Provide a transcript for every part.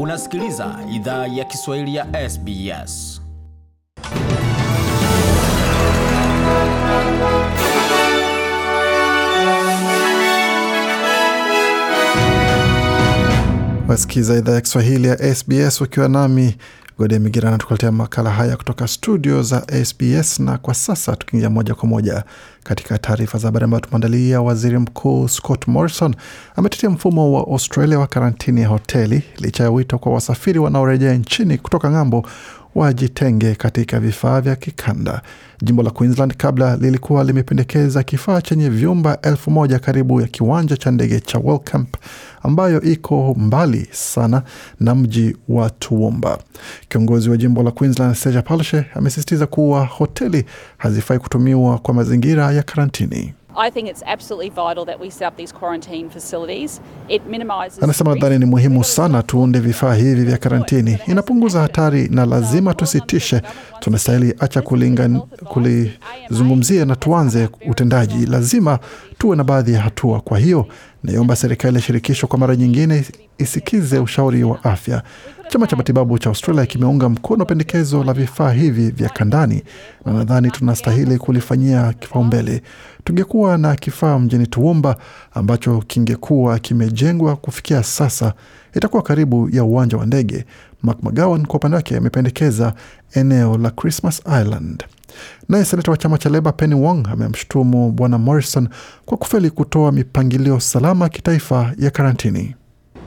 Unasikiliza idhaa ya Kiswahili ya SBS. Wasikiza idhaa ya Kiswahili ya SBS ukiwa nami Gode Migerana, tukuletea makala haya kutoka studio za SBS. Na kwa sasa tukiingia moja kwa moja katika taarifa za habari ambayo tumeandalia. Waziri Mkuu Scott Morrison ametetea mfumo wa Australia wa karantini ya hoteli licha ya wito kwa wasafiri wanaorejea nchini kutoka ng'ambo wajitenge katika vifaa vya kikanda. Jimbo la Queensland kabla lilikuwa limependekeza kifaa chenye vyumba elfu moja karibu ya kiwanja cha ndege cha Wellcamp ambayo iko mbali sana na mji wa Toowoomba. Kiongozi wa jimbo la Queensland Seja Palshe amesisitiza kuwa hoteli hazifai kutumiwa kwa mazingira ya karantini. Anasema nadhani ni muhimu sana tuunde vifaa hivi vya karantini, inapunguza hatari na lazima tusitishe. Tunastahili acha kulizungumzia na tuanze utendaji. Lazima tuwe na baadhi ya hatua. Kwa hiyo naiomba serikali ya shirikisho kwa mara nyingine isikize ushauri wa afya. Chama cha matibabu cha Australia kimeunga mkono pendekezo la vifaa hivi vya kandani, na nadhani tunastahili kulifanyia kipaumbele. Tungekuwa na kifaa mjini Toowoomba ambacho kingekuwa kimejengwa kufikia sasa, itakuwa karibu ya uwanja wa ndege. Mark McGowan kwa upande wake amependekeza eneo la Christmas Island. Naye seneta wa chama cha Leba Penny Wong amemshutumu Bwana Morrison kwa kufeli kutoa mipangilio salama kitaifa ya karantini.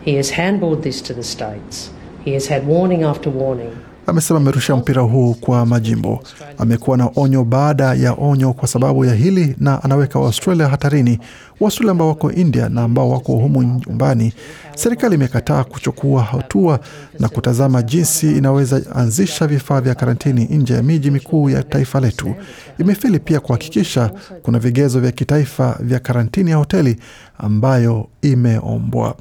He has handballed this to the states. He has had warning after warning. Amesema amerusha mpira huu kwa majimbo. Amekuwa na onyo baada ya onyo kwa sababu ya hili, na anaweka Waustralia hatarini, Waustralia ambao wako India na ambao wako humu nyumbani. Serikali imekataa kuchukua hatua na kutazama jinsi inaweza anzisha vifaa vya karantini nje ya miji mikuu ya taifa letu. Imefeli pia kuhakikisha kuna vigezo vya kitaifa vya karantini ya hoteli ambayo imeombwa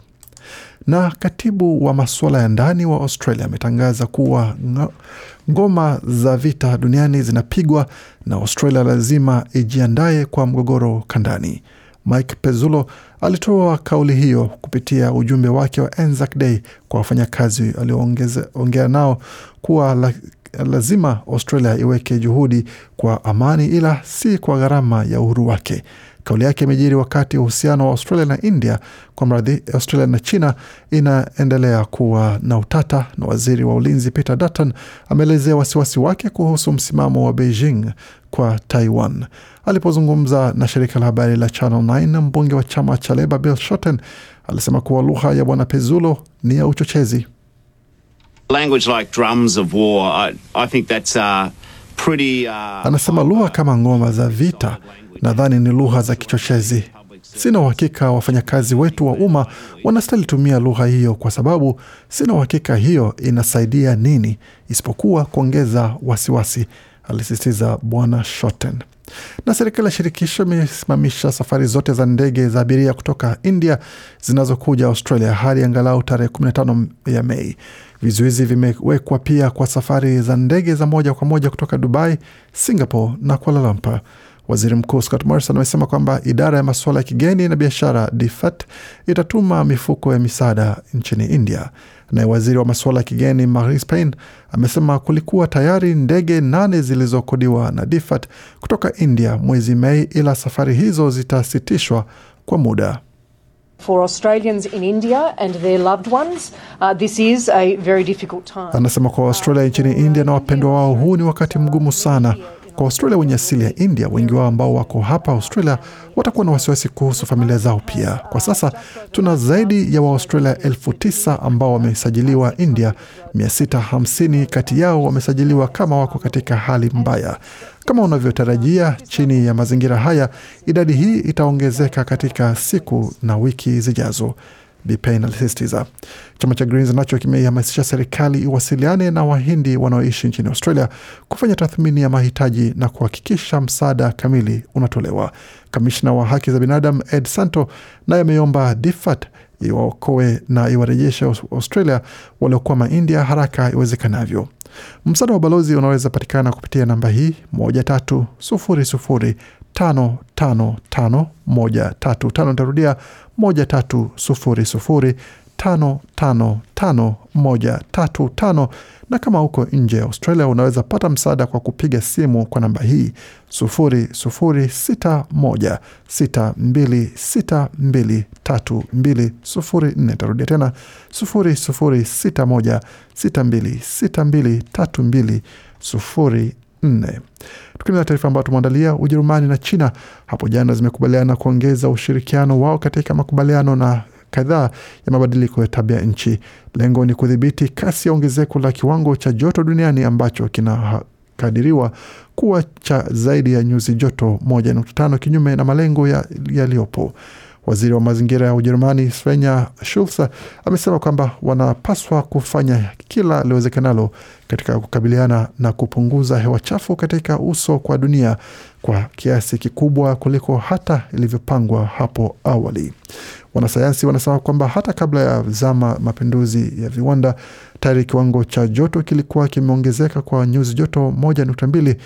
na katibu wa masuala ya ndani wa Australia ametangaza kuwa ngoma za vita duniani zinapigwa na Australia lazima ijiandaye kwa mgogoro kandani. Mike Pezzulo alitoa kauli hiyo kupitia ujumbe wake wa Anzac Day kwa wafanyakazi alioongea nao kuwa la, lazima Australia iweke juhudi kwa amani, ila si kwa gharama ya uhuru wake. Kauli yake imejiri wakati uhusiano wa Australia na India kwa mradhi Australia na China inaendelea kuwa na utata, na waziri wa ulinzi Peter Dutton ameelezea wasiwasi wake kuhusu msimamo wa Beijing kwa Taiwan. Alipozungumza na shirika la habari la Channel 9, mbunge wa chama cha Leba Bill Shorten alisema kuwa lugha ya bwana Pezulo ni ya uchochezi. Language like drums of war, I, I think that's, uh, pretty, uh, anasema lugha kama ngoma za vita nadhani ni lugha za kichochezi. Sina uhakika wafanyakazi wetu wa umma wanastahili tumia lugha hiyo, kwa sababu sina uhakika hiyo inasaidia nini isipokuwa kuongeza wasiwasi, alisisitiza Bwana Shoten. Na serikali ya shirikisho imesimamisha safari zote za ndege za abiria kutoka India zinazokuja Australia hadi angalau tarehe 15 ya Mei. Vizuizi vimewekwa pia kwa safari za ndege za moja kwa moja kutoka Dubai, Singapore na Kuala Lumpur. Waziri Mkuu Scott Morrison amesema kwamba idara ya masuala ya kigeni na biashara DFAT itatuma mifuko ya misaada nchini India. Naye waziri wa masuala ya kigeni Marise Payne amesema kulikuwa tayari ndege nane zilizokodiwa na DFAT kutoka India mwezi Mei, ila safari hizo zitasitishwa kwa muda. For Australians in India and their loved ones, uh, this is a very difficult time. Anasema kwa Australia nchini India na wapendwa wao, huu ni wakati mgumu sana kwa Australia wenye asili ya India. Wengi wao ambao wako hapa Australia watakuwa na wasiwasi kuhusu familia zao pia. Kwa sasa tuna zaidi ya Waaustralia elfu tisa ambao wamesajiliwa India, 650 kati yao wamesajiliwa kama wako katika hali mbaya. Kama unavyotarajia, chini ya mazingira haya, idadi hii itaongezeka katika siku na wiki zijazo. Bipain alisisitiza. Chama cha Greens nacho kimeihamasisha serikali iwasiliane na Wahindi wanaoishi nchini Australia kufanya tathmini ya mahitaji na kuhakikisha msaada kamili unatolewa. Kamishna wa haki za binadamu Ed Santo naye ameomba DFAT iwaokoe na iwarejeshe Australia waliokwama India haraka iwezekanavyo. Msaada wa balozi unaweza patikana kupitia namba hii moja tatu sufuri sufuri tano tano tano moja tatu tano. Nitarudia moja tatu sufuri sufuri tano tano tano moja tatu tano na kama uko nje ya Australia unaweza pata msaada kwa kupiga simu kwa namba hii sufuri sufuri sita moja sita mbili sita mbili tatu mbili sufuri nne. Tarudia tena sufuri sufuri sita moja sita mbili sita mbili tatu mbili sufuri nne. Tukiendelea taarifa ambayo tumeandalia, Ujerumani na China hapo jana zimekubaliana kuongeza ushirikiano wao katika makubaliano na kadhaa ya mabadiliko ya tabia nchi. Lengo ni kudhibiti kasi ya ongezeko la kiwango cha joto duniani ambacho kinakadiriwa kuwa cha zaidi ya nyuzi joto 1.5 kinyume na malengo yaliyopo ya Waziri wa mazingira ya Ujerumani Svenja Schulze amesema kwamba wanapaswa kufanya kila liwezekanalo katika kukabiliana na kupunguza hewa chafu katika uso kwa dunia kwa kiasi kikubwa kuliko hata ilivyopangwa hapo awali. Wanasayansi wanasema kwamba hata kabla ya zama mapinduzi ya viwanda tayari kiwango cha joto kilikuwa kimeongezeka kwa nyuzi joto moja nukta mbili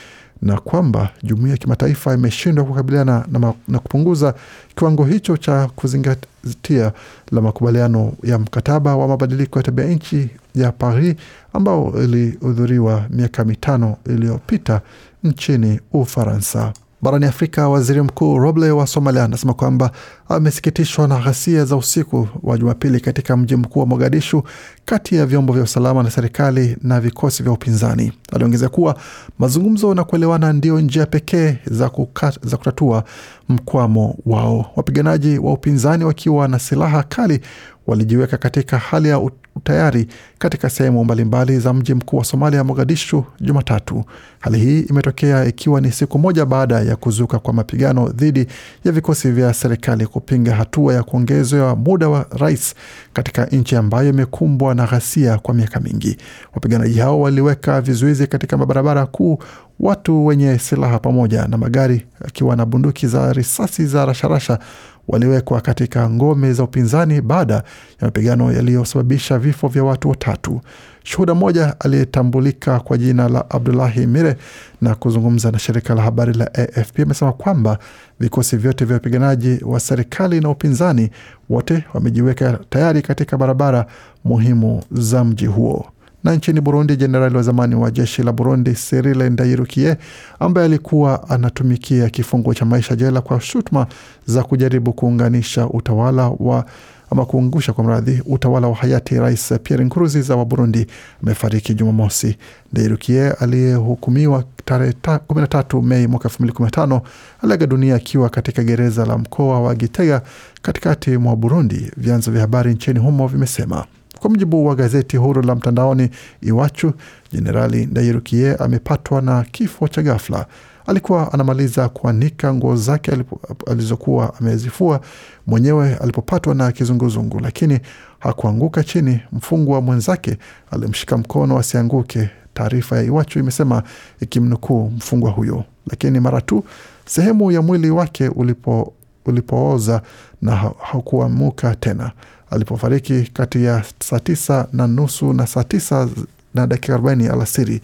na kwamba jumuiya ya kimataifa imeshindwa kukabiliana na, na kupunguza kiwango hicho cha kuzingatia la makubaliano ya mkataba wa mabadiliko ya tabia nchi ya Paris ambao ilihudhuriwa miaka mitano iliyopita nchini Ufaransa. Barani Afrika, waziri mkuu Roble wa Somalia anasema kwamba amesikitishwa na ghasia za usiku wa Jumapili katika mji mkuu wa Mogadishu kati ya vyombo vya usalama na serikali na vikosi vya upinzani. Aliongeza kuwa mazungumzo na kuelewana ndio njia pekee za, za kutatua mkwamo wao. Wapiganaji wa upinzani wakiwa na silaha kali walijiweka katika hali ya utayari katika sehemu mbalimbali za mji mkuu wa Somalia, Mogadishu, Jumatatu. Hali hii imetokea ikiwa ni siku moja baada ya kuzuka kwa mapigano dhidi ya vikosi vya serikali kupinga hatua ya kuongezewa muda wa rais katika nchi ambayo imekumbwa na ghasia kwa miaka mingi. Wapiganaji hao waliweka vizuizi katika mabarabara kuu, watu wenye silaha pamoja na magari akiwa na bunduki za risasi za rasharasha waliwekwa katika ngome za upinzani baada ya mapigano yaliyosababisha vifo vya watu watatu. Shuhuda mmoja aliyetambulika kwa jina la Abdulahi Mire na kuzungumza na shirika la habari la AFP amesema kwamba vikosi vyote vya wapiganaji wa serikali na upinzani wote wamejiweka tayari katika barabara muhimu za mji huo na nchini Burundi, jenerali wa zamani wa jeshi la Burundi Cyril Ndayirukiye ambaye alikuwa anatumikia kifungo cha maisha jela kwa shutuma za kujaribu kuunganisha utawala wa ama kuungusha kwa mradhi utawala wa hayati Rais Pierre Nkurunziza wa Burundi amefariki Jumamosi. Ndayirukiye aliyehukumiwa tarehe 13 Mei mwaka 2015 aliaga dunia akiwa katika gereza la mkoa wa Gitega katikati mwa Burundi, vyanzo vya habari nchini humo vimesema. Kwa mujibu wa gazeti huru la mtandaoni Iwachu, Jenerali Ndayirukiye amepatwa na kifo cha ghafla. Alikuwa anamaliza kuanika nguo zake alizokuwa amezifua mwenyewe alipopatwa na kizunguzungu, lakini hakuanguka chini. Mfungwa mwenzake alimshika mkono asianguke, taarifa ya Iwachu imesema ikimnukuu mfungwa huyo. Lakini mara tu sehemu ya mwili wake ulipo, ulipooza na hakuamuka tena alipofariki kati ya saa tisa na nusu na saa tisa na dakika arobaini alasiri.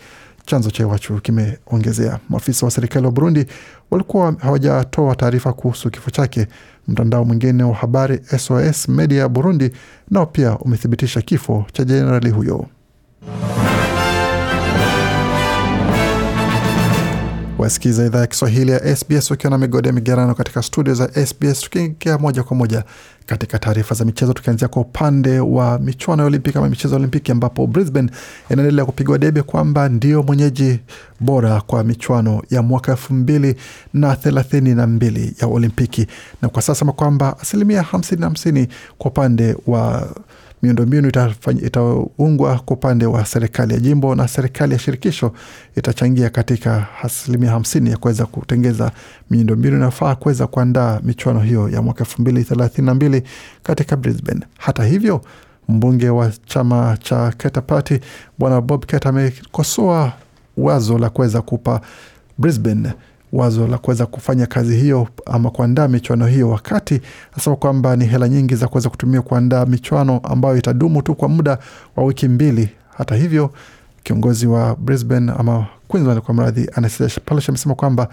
Chanzo cha Iwachu kimeongezea. Maafisa wa serikali wa Burundi walikuwa hawajatoa taarifa kuhusu kifo chake. Mtandao mwingine wa habari SOS Media Burundi nao pia umethibitisha kifo cha jenerali huyo. Wasikiza idhaa ya Kiswahili ya SBS ukiwa na migode ya migerano katika studio za SBS, tukiingia moja kwa moja katika taarifa za michezo, tukianzia kwa upande wa michuano ya Olimpiki ama michezo ya Olimpiki ambapo Brisbane inaendelea kupigwa debe kwamba ndio mwenyeji bora kwa michuano ya mwaka elfu mbili na thelathini na mbili ya Olimpiki, na kwa sasa kwamba asilimia hamsini na hamsini kwa upande wa miundombinu itaungwa kwa upande wa serikali ya jimbo na serikali ya shirikisho itachangia katika asilimia hamsini ya kuweza kutengeza miundombinu inafaa kuweza kuandaa michuano hiyo ya mwaka elfu mbili thelathini na mbili katika Brisbane. Hata hivyo, mbunge wa chama cha Keta Party Bwana Bob Keta amekosoa wazo la kuweza kupa Brisbane wazo la kuweza kufanya kazi hiyo ama kuandaa michuano hiyo, wakati nasema kwamba ni hela nyingi za kuweza kutumia kuandaa michuano ambayo itadumu tu kwa muda wa wiki mbili. Hata hivyo, kiongozi wa Brisbane ama Queensland kwa mradhi Anastasia amesema kwamba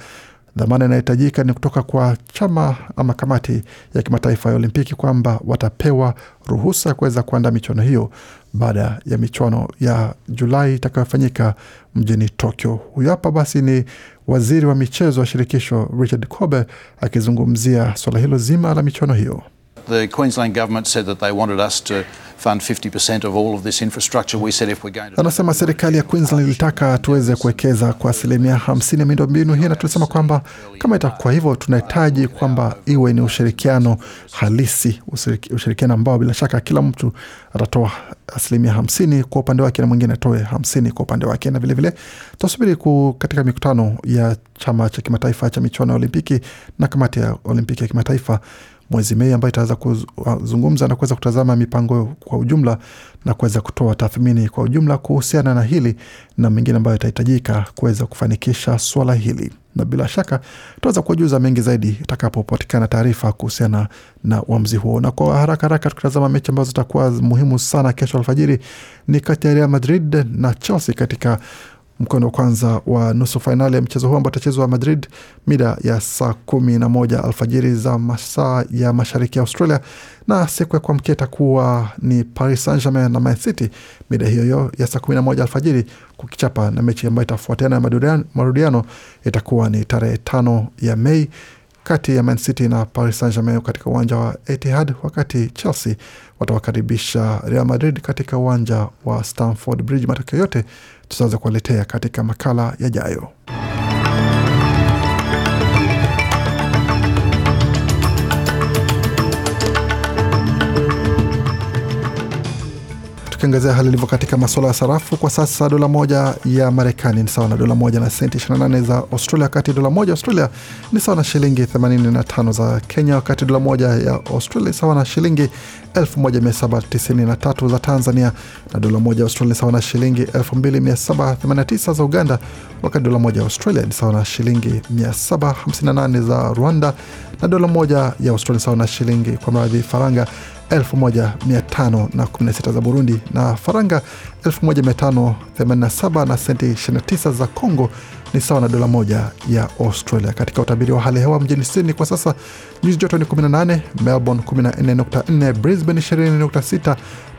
Dhamana inayohitajika ni kutoka kwa chama ama kamati ya kimataifa ya Olimpiki kwamba watapewa ruhusa ya kuweza kuandaa michuano hiyo baada ya michuano ya Julai itakayofanyika mjini Tokyo. Huyu hapa basi ni waziri wa michezo wa shirikisho Richard Kobe akizungumzia suala hilo zima la michuano hiyo. The Queensland government said that they wanted us to fund 50% of all of this infrastructure. We said if we're going to Anasema serikali ya Queensland ilitaka tuweze kuwekeza kwa asilimia hamsini ya miundombinu hii, na tulisema kwamba kama itakuwa hivyo, tunahitaji kwamba iwe ni ushirikiano halisi, ushirikiano ambao bila shaka kila mtu atatoa asilimia hamsini kwa upande wake na mwingine atoe hamsini kwa upande wake, na vilevile tutasubiri katika mikutano ya chama cha kimataifa cha michuano ya Olimpiki na kamati ya Olimpiki ya kimataifa mwezi Mei ambayo itaweza kuzungumza na kuweza kutazama mipango kwa ujumla na kuweza kutoa tathmini kwa ujumla kuhusiana na hili na mengine ambayo itahitajika kuweza kufanikisha swala hili, na bila shaka tutaweza kuwajuza mengi zaidi itakapopatikana taarifa kuhusiana na uamuzi huo. Na kwa haraka haraka tukitazama mechi ambazo zitakuwa muhimu sana kesho alfajiri ni kati ya Real Madrid na Chelsea katika mkondo wa kwanza wa nusu fainali ya mchezo huo ambao utachezwa Madrid mida ya saa kumi na moja alfajiri za masaa ya mashariki ya Australia, na siku ya kuamkia itakuwa ni Paris Saint Germain na Man City mida hiyo hiyo ya saa kumi na moja alfajiri kukichapa, na mechi ambayo itafuatiana ya marudiano- itakuwa ni tarehe tano ya Mei kati ya Man City na Paris Saint Germain katika uwanja wa Etihad, wakati Chelsea watawakaribisha Real Madrid katika uwanja wa Stamford Bridge. Matokeo yote tutaweza kuwaletea katika makala yajayo. Tukiangazia hali ilivyo katika masuala ya sarafu. Kwa sasa, dola moja ya Marekani ni sawa na dola moja na senti 28 za Australia, wakati dola moja Australia ni sawa na shilingi 85 za Kenya, wakati dola moja ya Australia ni sawa na shilingi 1793 za Tanzania, na dola moja ya Australia ni sawa na shilingi 2789 za Uganda, wakati dola moja ya Australia ni sawa na shilingi 758 za Rwanda, na dola moja ya Australia ni sawa na shilingi kwa mradhi faranga 1516 za Burundi na faranga 1587 na senti 29 za Congo ni sawa na dola moja ya Australia. Katika utabiri wa hali ya hewa mjini Sydney kwa sasa nyuzi joto ni 18, Melbourne 14.4, Brisbane 20.6,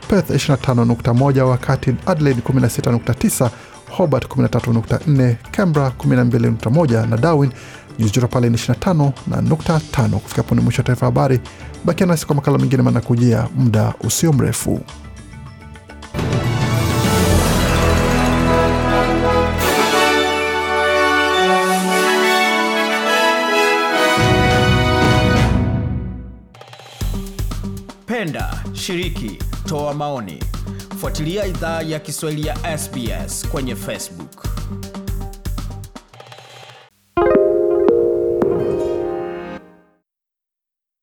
Perth 25.1, wakati Adelaide 16.9, Hobart 13.4, Canberra 12.1 na Darwin nyuzi joto pale ni 25 na nukta tano. Kufika hapo ni mwisho wa taarifa habari. Bakia nasi kwa makala mengine manakujia muda usio mrefu. Penda, shiriki, toa maoni. Fuatilia idhaa ya Kiswahili ya SBS kwenye Facebook.